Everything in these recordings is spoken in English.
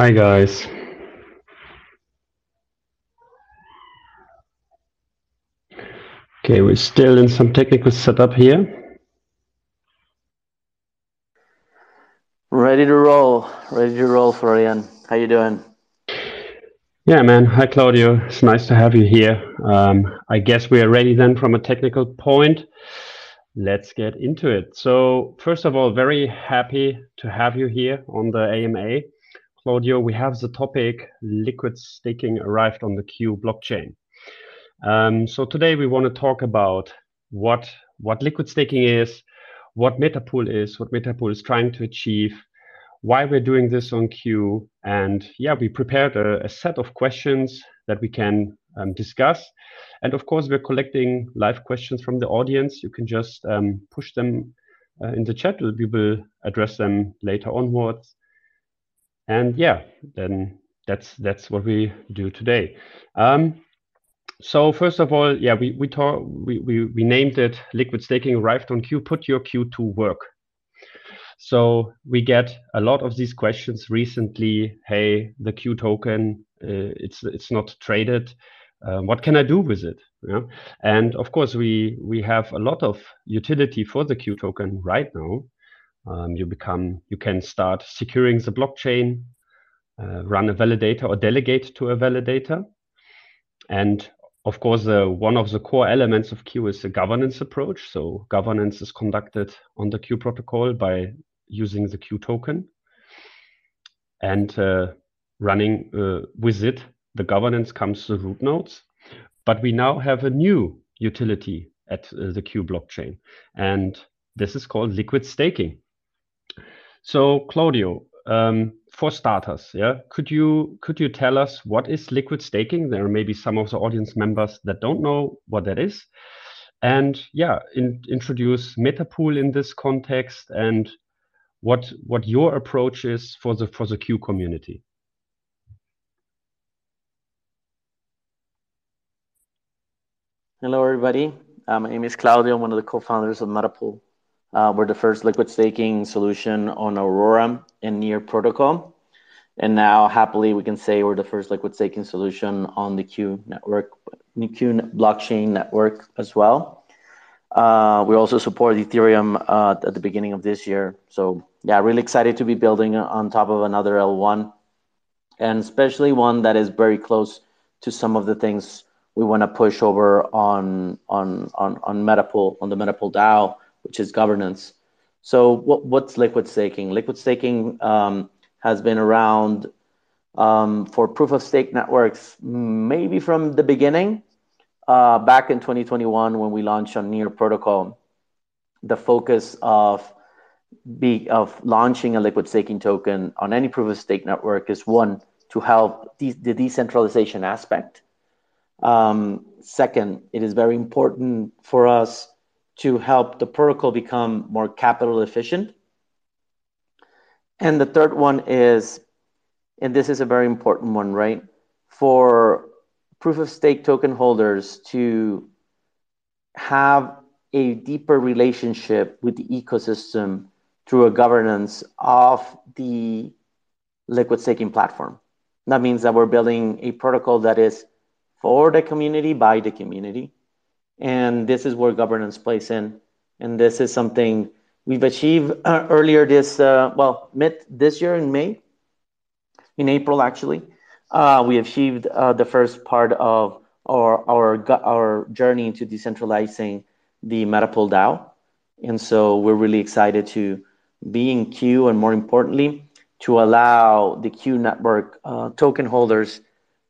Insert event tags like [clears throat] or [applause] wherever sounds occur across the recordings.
Hi guys. Okay, we're still in some technical setup here. Ready to roll. Ready to roll, Florian. How you doing? Yeah, man. Hi, Claudio. It's nice to have you here. Um, I guess we are ready then from a technical point. Let's get into it. So, first of all, very happy to have you here on the AMA. Claudio, we have the topic liquid staking arrived on the Q blockchain. Um, so today we want to talk about what what liquid staking is, what Metapool is, what Metapool is trying to achieve, why we're doing this on Q, and yeah, we prepared a, a set of questions that we can um, discuss. And of course, we're collecting live questions from the audience. You can just um, push them uh, in the chat. We will address them later onwards. And yeah, then that's that's what we do today. Um, so first of all, yeah, we we talk we, we we named it liquid staking arrived on Q. Put your Q to work. So we get a lot of these questions recently. Hey, the Q token, uh, it's it's not traded. Um, what can I do with it? Yeah? And of course, we we have a lot of utility for the Q token right now. Um, you become you can start securing the blockchain, uh, run a validator or delegate to a validator, and of course, uh, one of the core elements of Q is the governance approach. So governance is conducted on the Q protocol by using the Q token and uh, running uh, with it. The governance comes the root nodes, but we now have a new utility at uh, the Q blockchain, and this is called liquid staking. So, Claudio, um, for starters, yeah, could you could you tell us what is liquid staking? There may be some of the audience members that don't know what that is, and yeah, in, introduce Metapool in this context and what what your approach is for the for the Q community. Hello, everybody. Uh, my name is Claudio. I'm one of the co-founders of Metapool. Uh, we're the first liquid staking solution on Aurora and Near Protocol. And now, happily, we can say we're the first liquid staking solution on the Q network, the Q blockchain network as well. Uh, we also support Ethereum uh, at the beginning of this year. So, yeah, really excited to be building on top of another L1, and especially one that is very close to some of the things we want to push over on Metapool on the Metapool DAO which is governance. So what, what's liquid staking? Liquid staking um, has been around um, for proof of stake networks, maybe from the beginning, uh, back in 2021 when we launched on Near Protocol. The focus of be of launching a liquid staking token on any proof of stake network is one to help de- the decentralization aspect. Um, second, it is very important for us to help the protocol become more capital efficient. And the third one is, and this is a very important one, right? For proof of stake token holders to have a deeper relationship with the ecosystem through a governance of the liquid staking platform. That means that we're building a protocol that is for the community by the community and this is where governance plays in. And this is something we've achieved uh, earlier this, uh, well, mid this year in May, in April actually. Uh, we achieved uh, the first part of our, our, our journey into decentralizing the Metapool DAO. And so we're really excited to be in Q and more importantly, to allow the Q network uh, token holders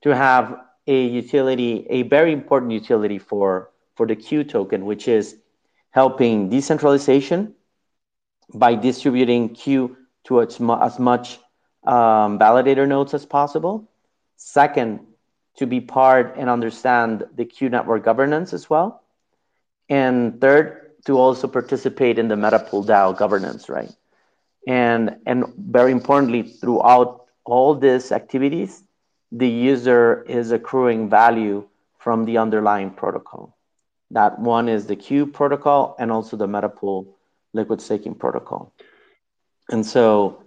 to have a utility, a very important utility for for the Q token, which is helping decentralization by distributing Q to as, mu- as much um, validator nodes as possible. Second, to be part and understand the Q network governance as well. And third, to also participate in the Metapool DAO governance, right? And, and very importantly, throughout all these activities, the user is accruing value from the underlying protocol. That one is the Q protocol and also the Metapool liquid staking protocol. And so,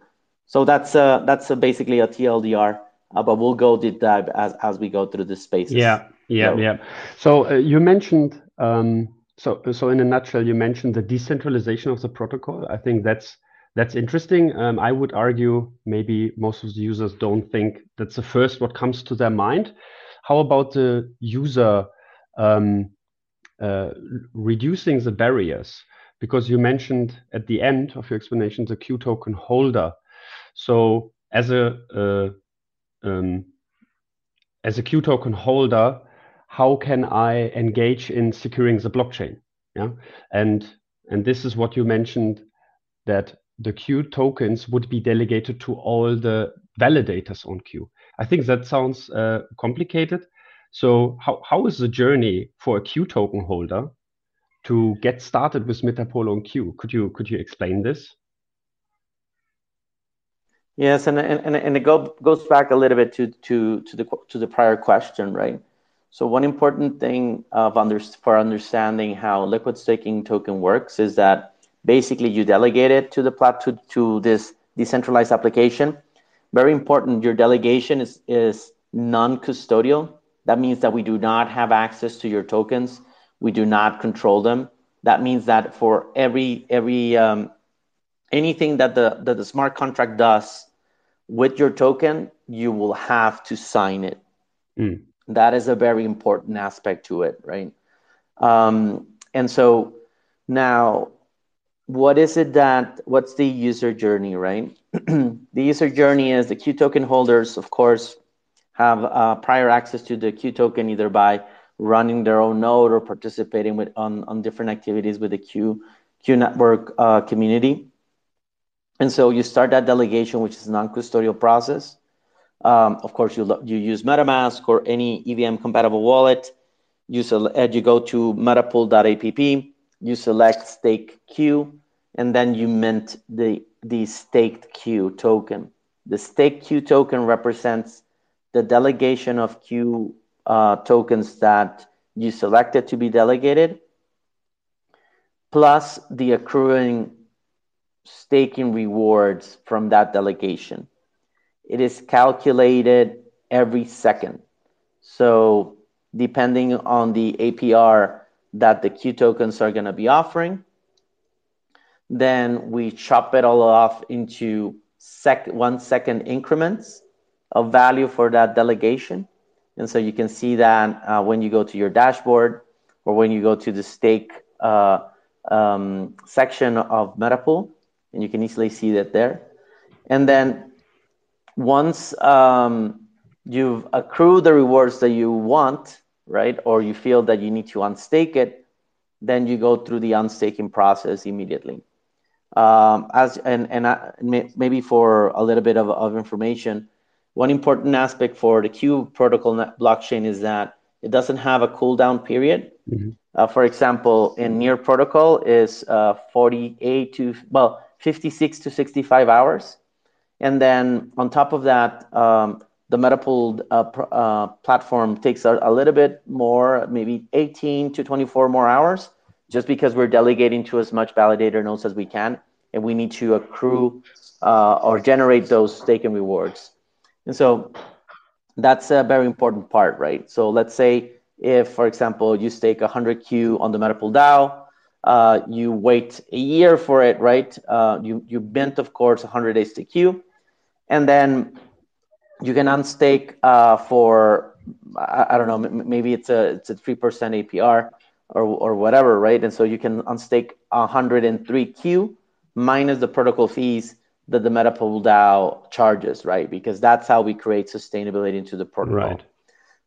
so that's uh, that's uh, basically a TLDR. Uh, but we'll go deep dive as as we go through the spaces. Yeah, yeah, so, yeah. So uh, you mentioned um, so so in a nutshell, you mentioned the decentralization of the protocol. I think that's that's interesting. Um, I would argue maybe most of the users don't think that's the first what comes to their mind. How about the user um, reducing the barriers? Because you mentioned at the end of your explanation the Q token holder. So as a uh, um, as a Q token holder, how can I engage in securing the blockchain? Yeah, and and this is what you mentioned that the Q tokens would be delegated to all the validators on Q. I think that sounds uh, complicated. So how, is the journey for a Q token holder to get started with Metapool on Q? Could you could you explain this? Yes, and and, and it go, goes back a little bit to, to, to the to the prior question, right? So one important thing for understanding how liquid staking token works is that basically you delegate it to the plat to, to this decentralized application. Very important, your delegation is, is non-custodial. That means that we do not have access to your tokens. We do not control them. That means that for every every um, anything that the that the smart contract does with your token, you will have to sign it. Mm. That is a very important aspect to it, right? Um, and so now what is it that what's the user journey right [clears throat] the user journey is the q token holders of course have uh, prior access to the q token either by running their own node or participating with on, on different activities with the q q network uh, community. And so you start that delegation which is a non-custodial process. Um, of course you, you use metamask or any evm compatible wallet. You, select, you go to metapool.app you select stake Q, and then you mint the, the staked Q token. The staked Q token represents the delegation of Q uh, tokens that you selected to be delegated, plus the accruing staking rewards from that delegation. It is calculated every second. So, depending on the APR that the Q tokens are going to be offering. Then we chop it all off into sec- one second increments of value for that delegation. And so you can see that uh, when you go to your dashboard or when you go to the stake uh, um, section of Metapool, and you can easily see that there. And then once um, you've accrued the rewards that you want, right? Or you feel that you need to unstake it, then you go through the unstaking process immediately. Um, as and and I, maybe for a little bit of, of information, one important aspect for the Q protocol blockchain is that it doesn't have a cooldown period. Mm-hmm. Uh, for example, in Near protocol is uh, 48 to well 56 to 65 hours, and then on top of that, um, the Metapool uh, pr- uh, platform takes a, a, little bit more, maybe 18 to 24 more hours, just because we're delegating to as much validator nodes as we can, and we need to accrue uh, or generate those staking rewards. And so that's a very important part, right? So let's say if, for example, you stake 100Q on the Metapool DAO, uh, you wait a year for it, right? Uh, you you mint, of course, 100 days to Q, and then you can unstake uh, for I, I, don't know maybe it's a it's a three percent APR or or whatever, right? And so you can unstake 103Q minus the protocol fees the Metapool DAO charges, right? Because that's how we create sustainability into the protocol. Right.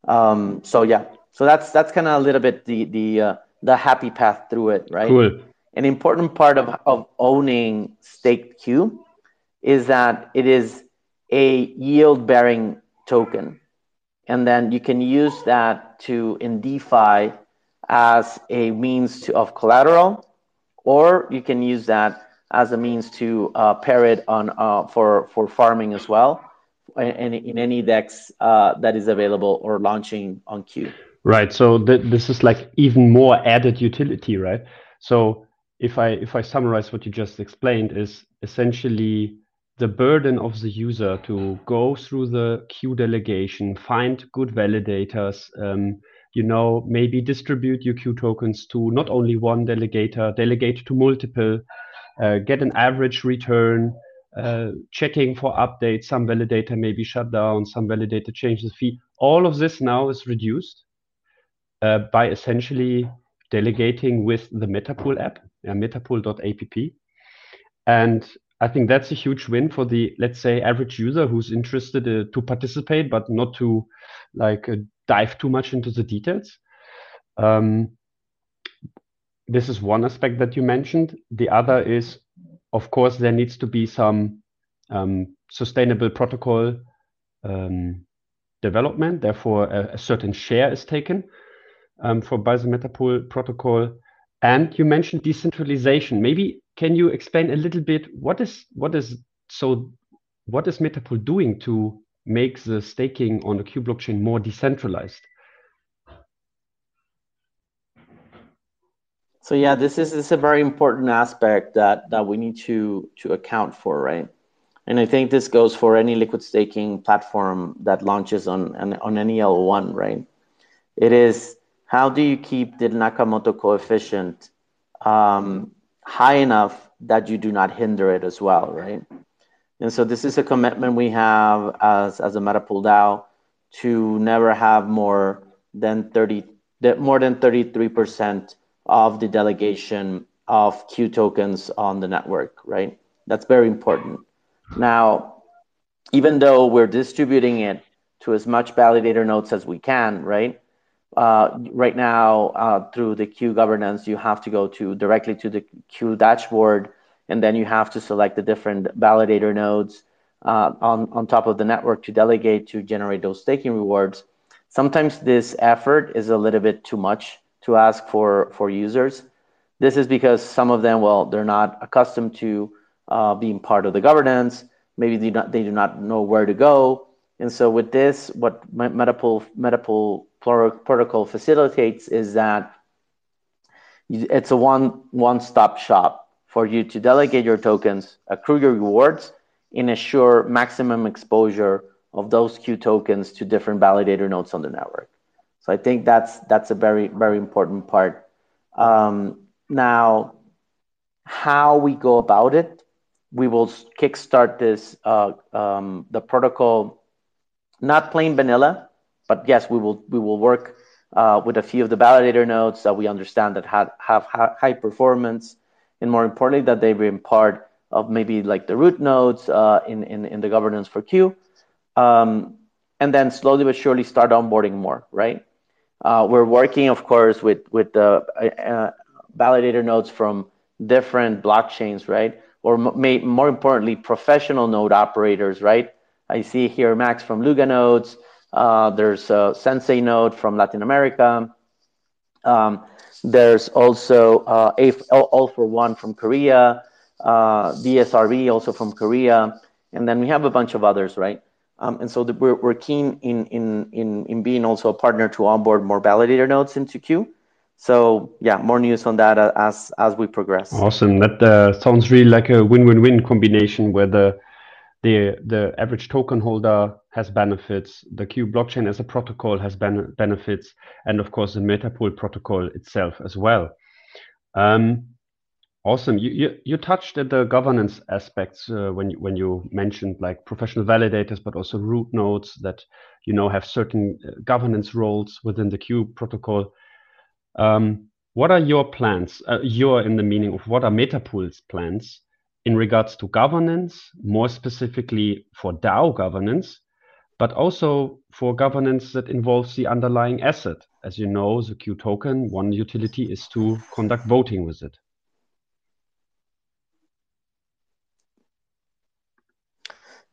Um, so yeah, so that's that's kind of a little bit the the uh, the happy path through it, right? Cool. an important part of, of owning staked Q is that it is a yield bearing token. And then you can use that to in DeFi as a means to, of collateral, or you can use that as a means to uh, pair it on uh, for for farming as well, in, in any DEX uh, that is available or launching on Q. Right. So th- this is like even more added utility, right? So if I if I summarize what you just explained, is essentially the burden of the user to go through the Q delegation, find good validators, um, you know, maybe distribute your Q tokens to not only one delegator, delegate to multiple, uh, get an average return, uh, checking for updates. Some validator may be shut down, some validator changes fee. All of this now is reduced uh, by essentially delegating with the Metapool app, metapool.app. And I think that's a huge win for the, let's say, average user who's interested uh, to participate, but not to like uh, dive too much into the details. Um, this is one aspect that you mentioned. The other is, of course, there needs to be some um, sustainable protocol um, development. Therefore, a, a, certain share is taken um, for by the Metapool protocol. And you mentioned decentralization. Maybe can you explain a little bit what is what is so what is Metapool doing to make the staking on the Q blockchain more decentralized? So yeah, this is, this is a very important aspect that that we need to to account for, right? And I think this goes for any liquid staking platform that launches on on, on any L1, right? It is how do you keep the Nakamoto coefficient um, high enough that you do not hinder it as well, right? And so this is a commitment we have as, as a Metapool DAO to never have more than 30, more than 33% of the delegation of Q tokens on the network, right? That's very important. Now, even though we're distributing it to as much validator nodes as we can, right? Uh, right now, uh, through the Q governance, you have to go to directly to the Q dashboard, and then you have to select the different validator nodes uh, on, on top of the network to delegate to generate those staking rewards. Sometimes this effort is a little bit too much to ask for, for users. This is because some of them, well, they're not accustomed to uh, being part of the governance. Maybe they, not, they do not know where to go. And so with this, what Metapool, Metapool protocol facilitates is that it's a one one stop shop for you to delegate your tokens, accrue your rewards, and assure maximum exposure of those Q tokens to different validator nodes on the network. So I think that's that's a very very important part. Um, now, how we go about it, we will kickstart this uh, um, the protocol, not plain vanilla, but yes, we will we will work uh, with a few of the validator nodes that we understand that have, have high performance, and more importantly, that they've been part of maybe like the root nodes uh, in, in in the governance for Q, um, and then slowly but surely start onboarding more. Right? Uh, we're working, of course, with with the uh, uh, validator nodes from different blockchains, right? Or may, more importantly, professional node operators, right? I see here Max from Luganodes. Uh, there's a Sensei node from Latin America. Um, there's also uh, all for one from Korea, uh, also from Korea, and then we have a bunch of others, right? Um, and so the, we're, we're keen in, in, in, in being also a partner to onboard more validator nodes into Q. So yeah, more news on that as as we progress. Awesome. That uh, sounds really like a win-win-win combination where the the the average token holder has benefits, the Q blockchain as a protocol has ben- benefits, and of course the Metapool protocol itself as well. Um, awesome. You, you, you touched at the governance aspects uh, when you, when you mentioned like professional validators, but also root nodes that you know have certain uh, governance roles within the Q protocol. Um, what are your plans? Uh, your in the meaning of what are Metapool's plans in regards to governance, more specifically for DAO governance, but also for governance that involves the underlying asset. As you know, the Q token, one utility is to conduct voting with it.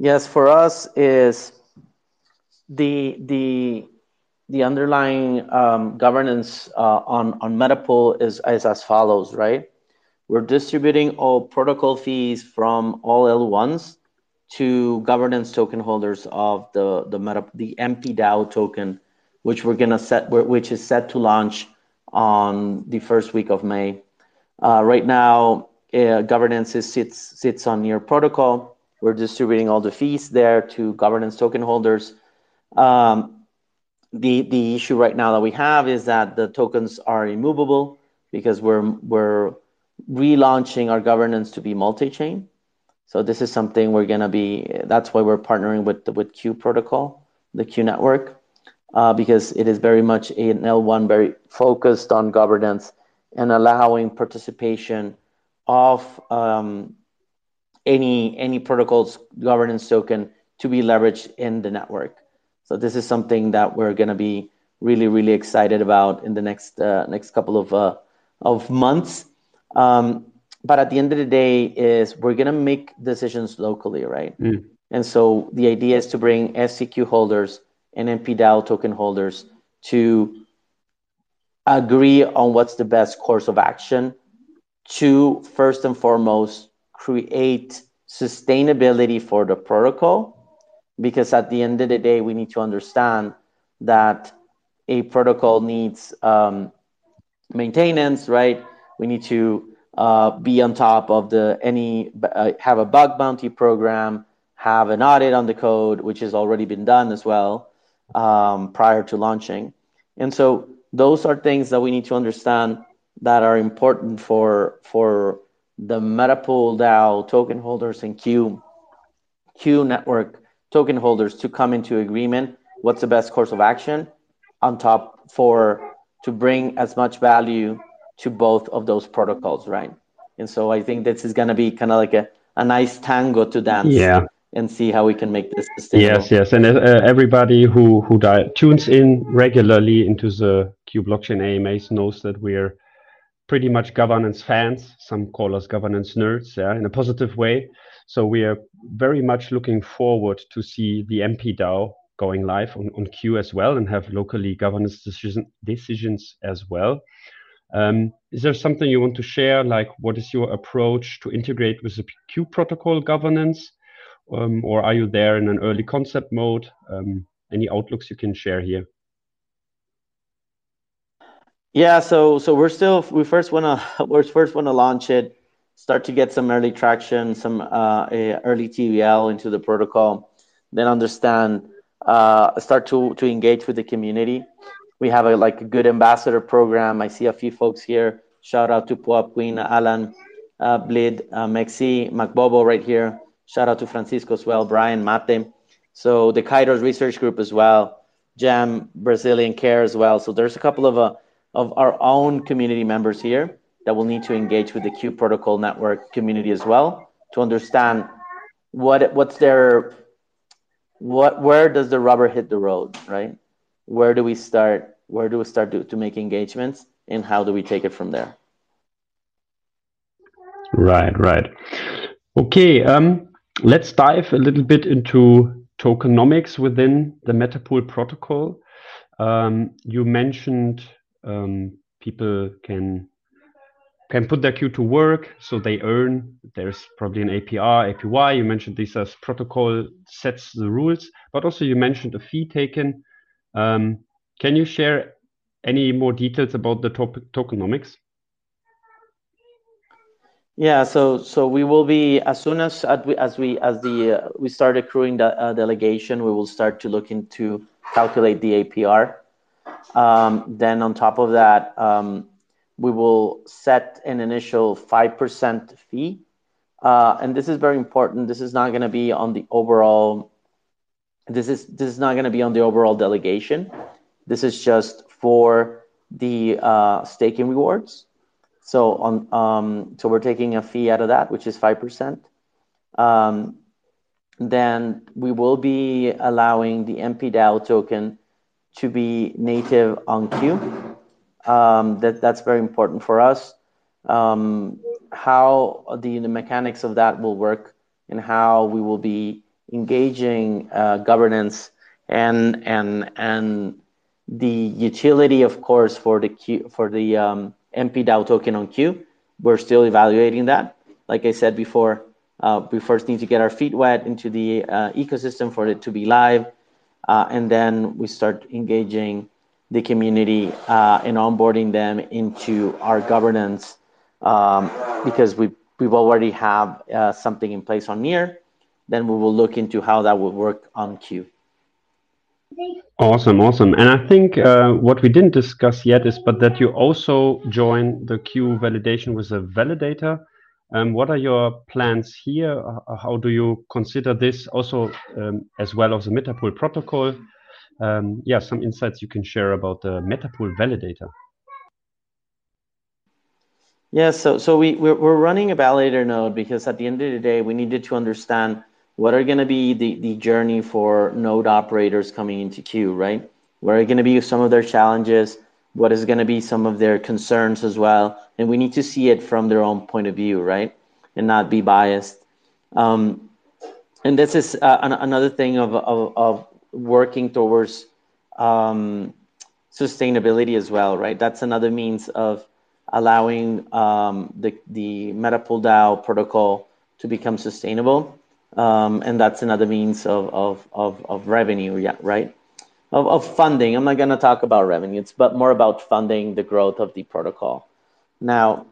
Yes, for us is the the the underlying um, governance uh, on on Metapool is, is as follows, right? We're distributing all protocol fees from all L1s to governance token holders of the the meta the MPDAO token, which we're gonna set which is set to launch on the first week of May. Uh, right now, uh, governance is, sits sits on Near Protocol. We're distributing all the fees there to governance token holders. Um, the the issue right now that we have is that the tokens are immovable because we're we're relaunching our governance to be multi-chain. So this is something we're gonna be. That's why we're partnering with the with Q protocol, the Q network, uh, because it is very much an L1 very focused on governance and allowing participation of um, any any protocol's governance token to be leveraged in the network. So this is something that we're going to be really, really excited about in the next uh, next couple of uh, of months. Um, but at the end of the day, is we're going to make decisions locally, right? Mm. And so the idea is to bring stQ holders and MPDAO token holders to agree on what's the best course of action to first and foremost create sustainability for the protocol because at the end of the day, we need to understand that a protocol needs um, maintenance, right? We need to uh, be on top of the any uh, have a bug bounty program, have an audit on the code, which has already been done as well um, prior to launching, and so those are things that we need to understand that are important for for the Metapool DAO token holders and Q Q network token holders to come into agreement what's the best course of action on top for to bring as much value to both of those protocols right? And so i think this is going to be kind of like a, a nice tango to dance yeah. and see how we can make this sustainable. Yes, yes, and uh, everybody who who di- tunes in regularly into the Q blockchain AMAs knows that we're pretty much governance fans. Some call us governance nerds, yeah, in a positive way. So we are very much looking forward to see the MPDAO going live on, on Q as well and have locally governance decision, decisions as well. Um, is there something you want to share? Like, what is your approach to integrate with the Q protocol governance? Um, or are you there in an early concept mode? Um, any outlooks you can share here? Yeah, so so we're still we first want to [laughs] we first want to launch it start to get some early traction, some uh, early TVL into the protocol, then understand, uh, start to, to engage with the community. We have a like a good ambassador program. I see a few folks here. Shout out to Puap Queen, Alan, uh, Blid, uh, Mexi, Macbobo right here. Shout out to Francisco as well, Brian, Mate. So the Kairos Research Group as well, Jam, Brazilian Care as well. So there's a couple of, uh, of our own community members here that will need to engage with the Q protocol network community as well to understand what what's their what where does the rubber hit the road, right? Where do we start? Where do we start to, to make engagements, and how do we take it from there? Right, right. Okay, um, let's dive a little bit into tokenomics within the Metapool protocol. Um, you mentioned um, people can can put their Q to work so they earn. There's probably an apr apy you mentioned this as protocol sets the rules but also you mentioned a fee taken. Um, can you share any more details about the to- tokenomics? Yeah so so we will be as soon as as we as we as the uh, we start accruing the uh, delegation we will start to look into calculate the apr um, then on top of that um, we will set an initial 5% fee. Uh, and this is very important. This is not going to be on the overall. This is this is not going to be on the overall delegation. This is just for the uh, staking rewards. So on um, so we're taking a fee out of that, which is five percent. Um, then we will be allowing the MPDAO token to be native on Q. Um, that that's very important for us. Um, how the, the mechanics of that will work and how we will be engaging uh, governance and and and the utility, of course, for the Q, for the um, MPDAO token on Q. We're still evaluating that. Like I said before, uh, we first need to get our feet wet into the uh, ecosystem for it to be live, uh, and then we start engaging the community uh, and onboarding them into our governance um, because we we've already have uh, something in place on Near. Then we will look into how that would work on Q. Awesome, awesome. And I think uh, what we didn't discuss yet is, but that you also join the Q validation with a validator. Um, what are your plans here? How do you consider this also um, as well as the Metapool protocol? Um, yeah, some insights you can share about the Metapool validator. Yeah, so so we we're, running a validator node because at the end of the day, we needed to understand what are going to be the, the journey for node operators coming into Q, right? What are going to be some of their challenges? What is going to be some of their concerns as well? And we need to see it from their own point of view, right? And not be biased. Um, and this is uh, an, another thing of, of, of working towards um, sustainability as well, right? That's another means of allowing um, the, the Metapool DAO protocol to become sustainable um, and that's another means of, of, of, of revenue, yeah, right? Of, of funding. I'm not going to talk about revenue, it's but more about funding the growth of the protocol. Now,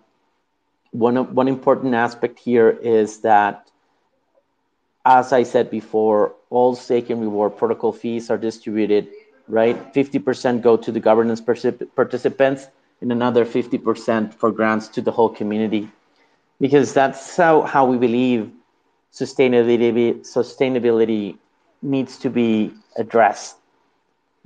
one, one important aspect here is that, as I said before, all stake and reward protocol fees are distributed, right? 50% go to the governance participants and another 50% for grants to the whole community. Because that's how, how we believe sustainability sustainability needs to be addressed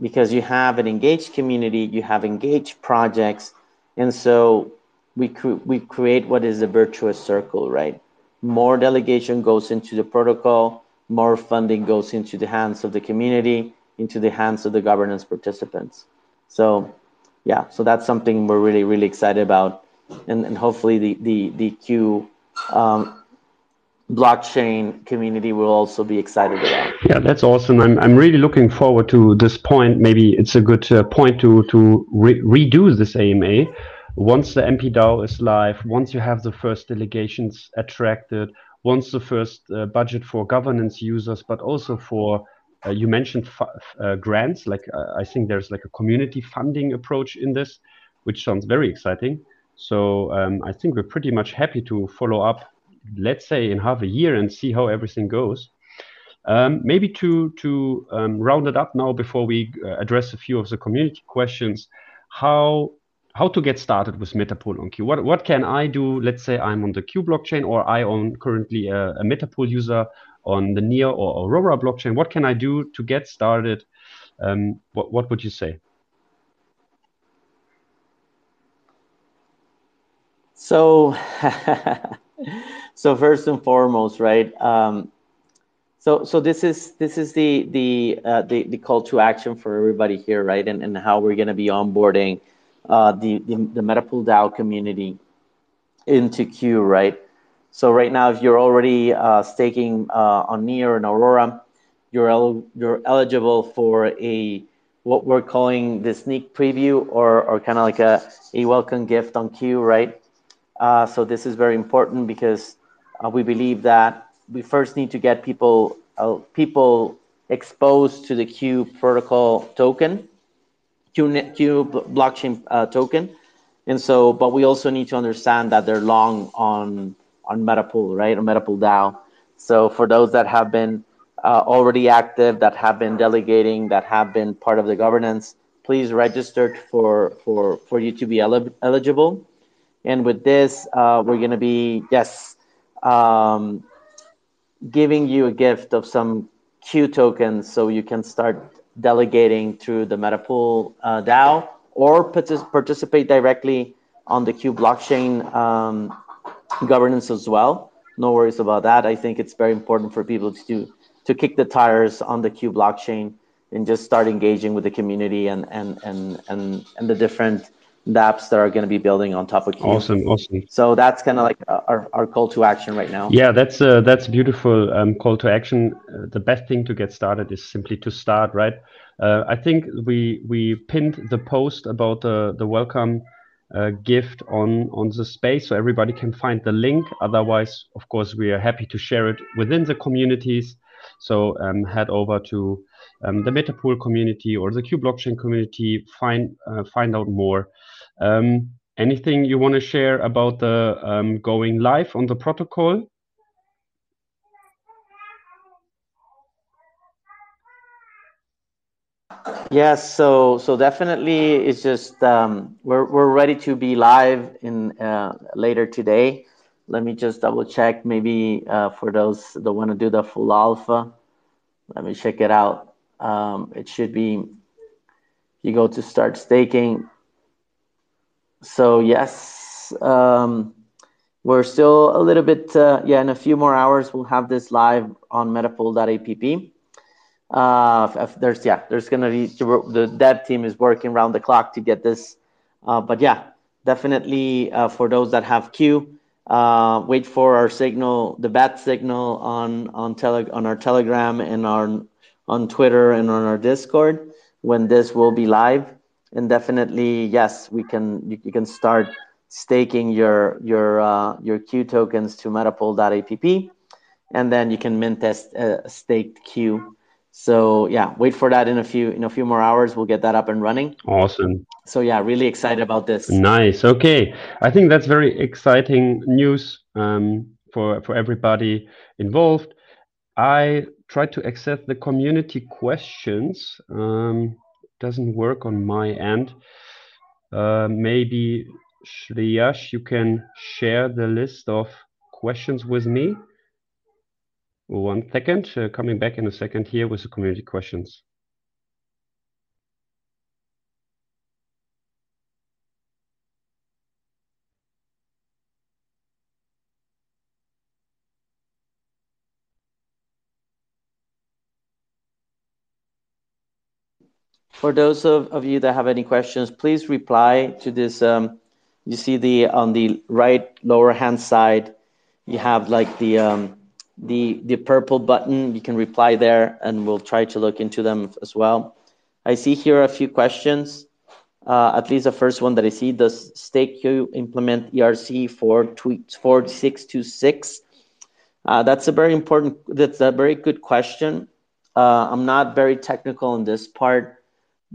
because you have an engaged community, you have engaged projects, and so we cre- we create what is a virtuous circle, right? More delegation goes into the protocol, more funding goes into the hands of the community, into the hands of the governance participants. So, yeah, so that's something we're really really excited about, and and hopefully the the the Q um, blockchain community will also be excited about. Yeah, that's awesome. I'm, I'm really looking forward to this point. Maybe it's a good uh, point to, to re redo this AMA. Once the MPDAO is live, once you have the first delegations attracted, once the first uh, budget for governance users, but also for uh, you mentioned uh, grants. Like uh, I think there's like a community funding approach in this, which sounds very exciting. So um, I think we're pretty much happy to follow up let's say in half a year and see how everything goes. Um, maybe to to um, round it up now before we uh, address a few of the community questions, how how to get started with Metapool on Q? What what can I do? Let's say I'm on the Q blockchain or I own currently a, a Metapool user on the Near or Aurora blockchain. What can I do to get started? Um, what what would you say? So [laughs] so first and foremost, right? Um, so so this is this is the the uh, the the call to action for everybody here, right? And and how we're going to be onboarding uh, the, the the Metapool DAO community into Q, right? So right now, if you're already uh, staking uh, on Near and Aurora, you're el- you're eligible for a what we're calling the sneak preview or or kind of like a a welcome gift on Q, right? Uh, so this is very important because uh, we believe that we first need to get people uh, people exposed to the Q protocol token, Q, Q blockchain uh, token, and so but we also need to understand that they're long on on Metapool, right, On Metapool DAO. So for those that have been uh, already active, that have been delegating, that have been part of the governance, please register for for for you to be el- eligible. And with this, uh, we're going to be, yes, um, giving you a gift of some Q tokens so you can start delegating through the Metapool uh, DAO or partic- participate directly on the Q blockchain um, governance as well. No worries about that. I think it's very important for people to to kick the tires on the Q blockchain and just start engaging with the community and and and and, and the different dApps that are going to be building on top of Q. Awesome, awesome. So that's kind of like our, our call to action right now. Yeah, that's a, that's a beautiful um, call to action. Uh, the best thing to get started is simply to start, right? Uh, I think we we pinned the post about the the welcome uh, gift on on the space so everybody can find the link. Otherwise, of course, we are happy to share it within the communities. So um, head over to um, the Metapool community or the Q blockchain community. Find uh, find out more. Um, anything you want to share about the um, going live on the protocol? Yes, so so definitely it's just um, we're we're ready to be live in uh, later today. Let me just double check. Maybe uh, for those that want to do the full alpha, let me check it out. Um, it should be. You go to start staking. So yes, um, we're still a little bit. Uh, yeah, in a few more hours we'll have this live on metapool.app. Uh, there's yeah, there's gonna be the dev team is working around the clock to get this. Uh, but yeah, definitely uh, for those that have Q, uh, wait for our signal, the bat signal on on tele on our Telegram and our on Twitter and on our Discord when this will be live. And definitely, yes, we can you, you can start staking your your uh, your Q tokens to metapool.app, and then you can mint test uh, staked Q so yeah, wait for that in a few in a few more hours. We'll get that up and running. Awesome. So yeah, really excited about this. Nice. Okay, I think that's very exciting news um, for for everybody involved. I tried to access the community questions. Um, doesn't work on my end. Uh, maybe Shriyash, you can share the list of questions with me. One second, uh, coming back in a second here with the community questions. For those of, of you that have any questions, please reply to this. Um, you see the on the right lower hand side, you have like the um, the the purple button. You can reply there, and we'll try to look into them as well. I see here a few questions. Uh, at least the first one that I see: Does StakeQ implement ERC for tweets four six two six? Uh, that's a very important. That's a very good question. Uh, I'm not very technical in this part,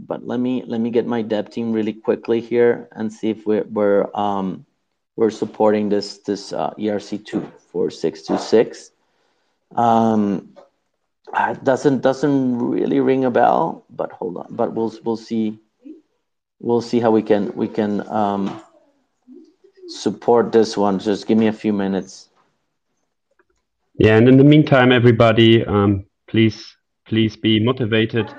but let me let me get my dev team really quickly here and see if we're we're um, we're supporting this this uh, ERC two four six two six. Um, it doesn't doesn't really ring a bell, but hold on. But we'll we'll see. We'll see how we can we can um, support this one. Just give me a few minutes. Yeah, and in the meantime, everybody, um, please please be motivated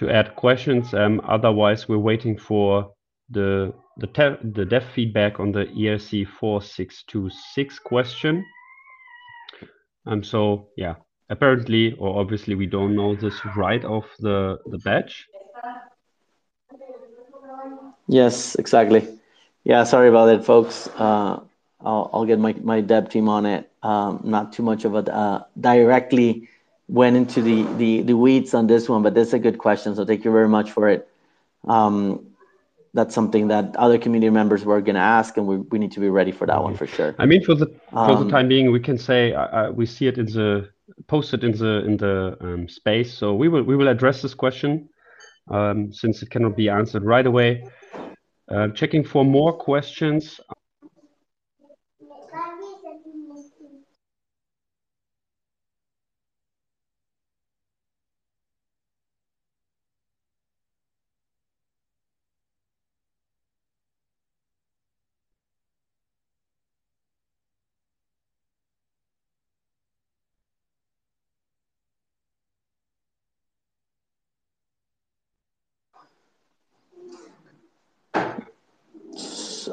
to add questions. Um, otherwise, we're waiting for the the the dev feedback on the ERC four six two six question. Um, so yeah, apparently, or obviously, we don't know this right off the the batch. Yes, exactly. Yeah, sorry about that, folks. Uh, I'll, I'll get my, my dev team on it. Um, not too much of a uh, directly went into the, the the weeds on this one, but that's a good question. So thank you very much for it. Um, that's something that other community members were going to ask, and we, we need to be ready for that one for sure. I mean, for the for um, the time being, we can say uh, uh, we see it in the posted in the in the um, space. So we will we will address this question um, since it cannot be answered right away. Uh, checking for more questions.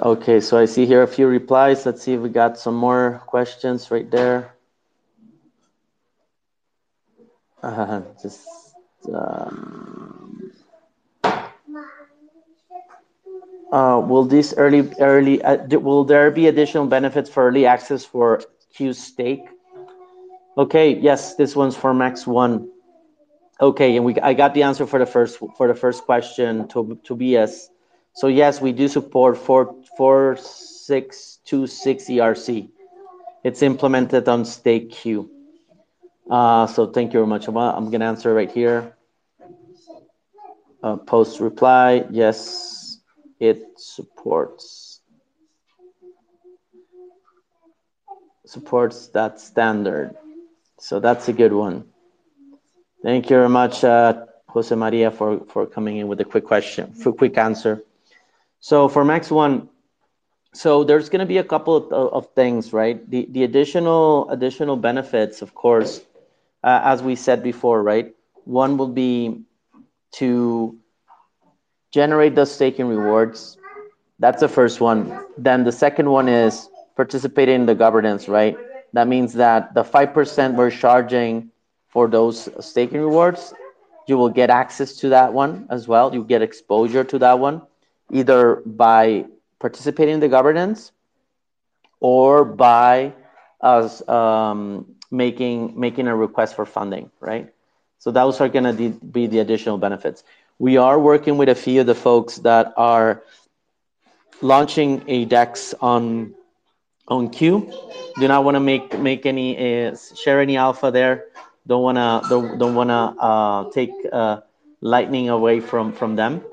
Okay, so I see here a few replies. Let's see if we got some more questions right there. Uh, [laughs] just um, Uh, will this early early uh, will there be additional benefits for early access for Q stake? Okay, yes, this one's for Max One. Okay, and we I got the answer for the first for the first question to Tobias. So yes, we do support four four six two six ERC. It's implemented on stQ. Uh, so thank you very much. I'm, I'm gonna answer right here. Uh, post reply, yes it supports supports that standard. So that's a good one. Thank you very much, uh, Jose Maria, for, for coming in with a quick question, for quick answer. So for Max One, so there's going to be a couple of, of, things, right? The the additional additional benefits, of course, uh, as we said before, right? One will be to generate those staking rewards. That's the first one. Then the second one is participate in the governance, right? That means that the 5% we're charging for those staking rewards, you will get access to that one as well. You get exposure to that one, either by participating in the governance or by us um, making making a request for funding, right? So those are going to be the additional benefits. We are working with a few of the folks that are launching a DEX on on Q. Do not want to make make any uh, share any alpha there. Don't wanna don't, don't wanna uh, take uh, lightning away from from them.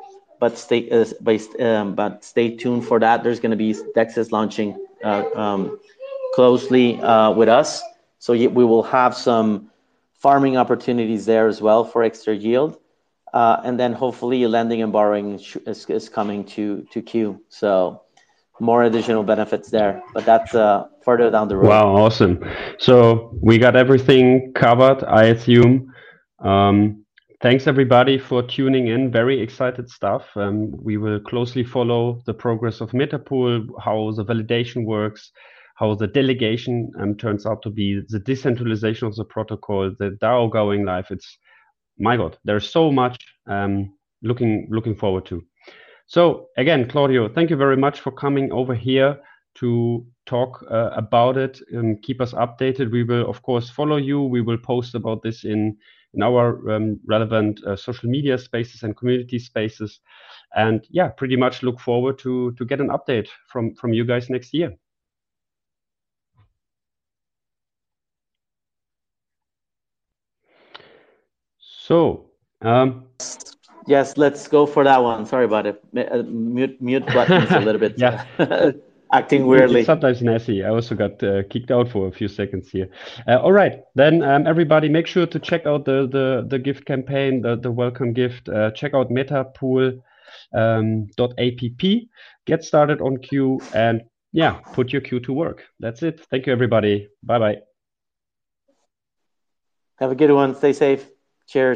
But stay uh, based, um, but stay tuned for that. There's going to be DEXs launching uh, um, closely uh, with us, so we will have some farming opportunities there as well for extra yield. Uh, and then hopefully lending and borrowing is, is coming to to Q. So more additional benefits there, but that's uh, further down the road. Wow, awesome! So we got everything covered, I assume. Um, thanks everybody for tuning in. Very excited stuff. Um, we will closely follow the progress of Metapool, how the validation works, how the delegation um, turns out to be, the decentralization of the protocol, the DAO going live. It's my God, there's so much um, looking looking forward to. So again, Claudio, thank you very much for coming over here to talk uh, about it and keep us updated. We will, of course, follow you. We will post about this in in our um, relevant uh, social media spaces and community spaces, and yeah, pretty much look forward to to get an update from from you guys next year. So, um, yes, let's go for that one. Sorry about it. Uh, mute mute buttons a little bit. [laughs] yeah. [laughs] acting weirdly. It's sometimes messy. I also got uh, kicked out for a few seconds here. Uh, all right, then um, everybody, make sure to check out the the, the gift campaign, the the welcome gift. Uh, check out metapool um, .app. Get started on Q and yeah, put your Q to work. That's it. Thank you, everybody. Bye bye. Have a good one. Stay safe. Cheers.